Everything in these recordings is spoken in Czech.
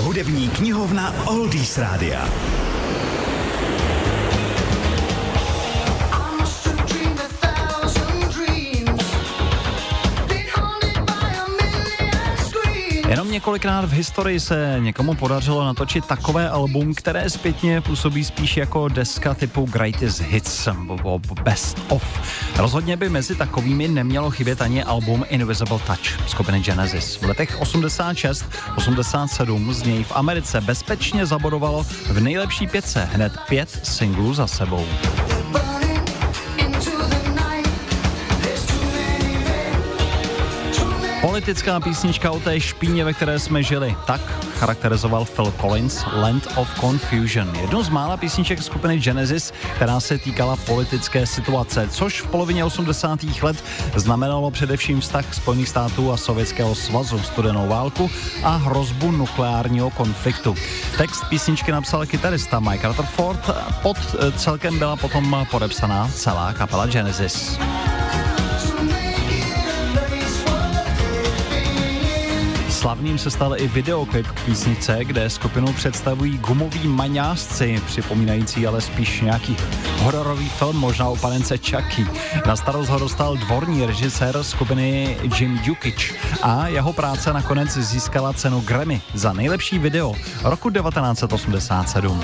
Hudební knihovna Oldies Rádia. Jenom několikrát v historii se někomu podařilo natočit takové album, které zpětně působí spíš jako deska typu Greatest Hits nebo Best of. Rozhodně by mezi takovými nemělo chybět ani album Invisible Touch skupiny Genesis. V letech 86-87 z něj v Americe bezpečně zabodovalo v nejlepší pětce hned pět singlů za sebou. Politická písnička o té špíně, ve které jsme žili. Tak charakterizoval Phil Collins Land of Confusion. Jednu z mála písniček skupiny Genesis, která se týkala politické situace, což v polovině 80. let znamenalo především vztah Spojených států a Sovětského svazu, studenou válku a hrozbu nukleárního konfliktu. Text písničky napsal kytarista Mike Rutherford, pod celkem byla potom podepsaná celá kapela Genesis. Slavným se stal i videoklip k písnice, kde skupinu představují gumoví maňásci, připomínající ale spíš nějaký hororový film, možná o panence Chucky. Na starost ho dostal dvorní režisér skupiny Jim Dukic a jeho práce nakonec získala cenu Grammy za nejlepší video roku 1987.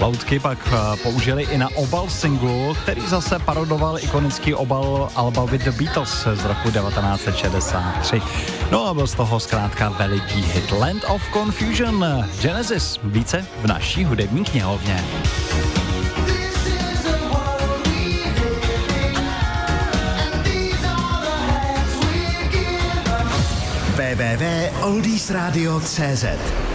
Loutky pak eh, použili i na obal singlu, který zase parodoval ikonický obal Alba with the Beatles z roku 1963. No a byl z toho zkrátka veliký hit Land of Confusion Genesis. Více v naší hudební knihovně. www.oldiesradio.cz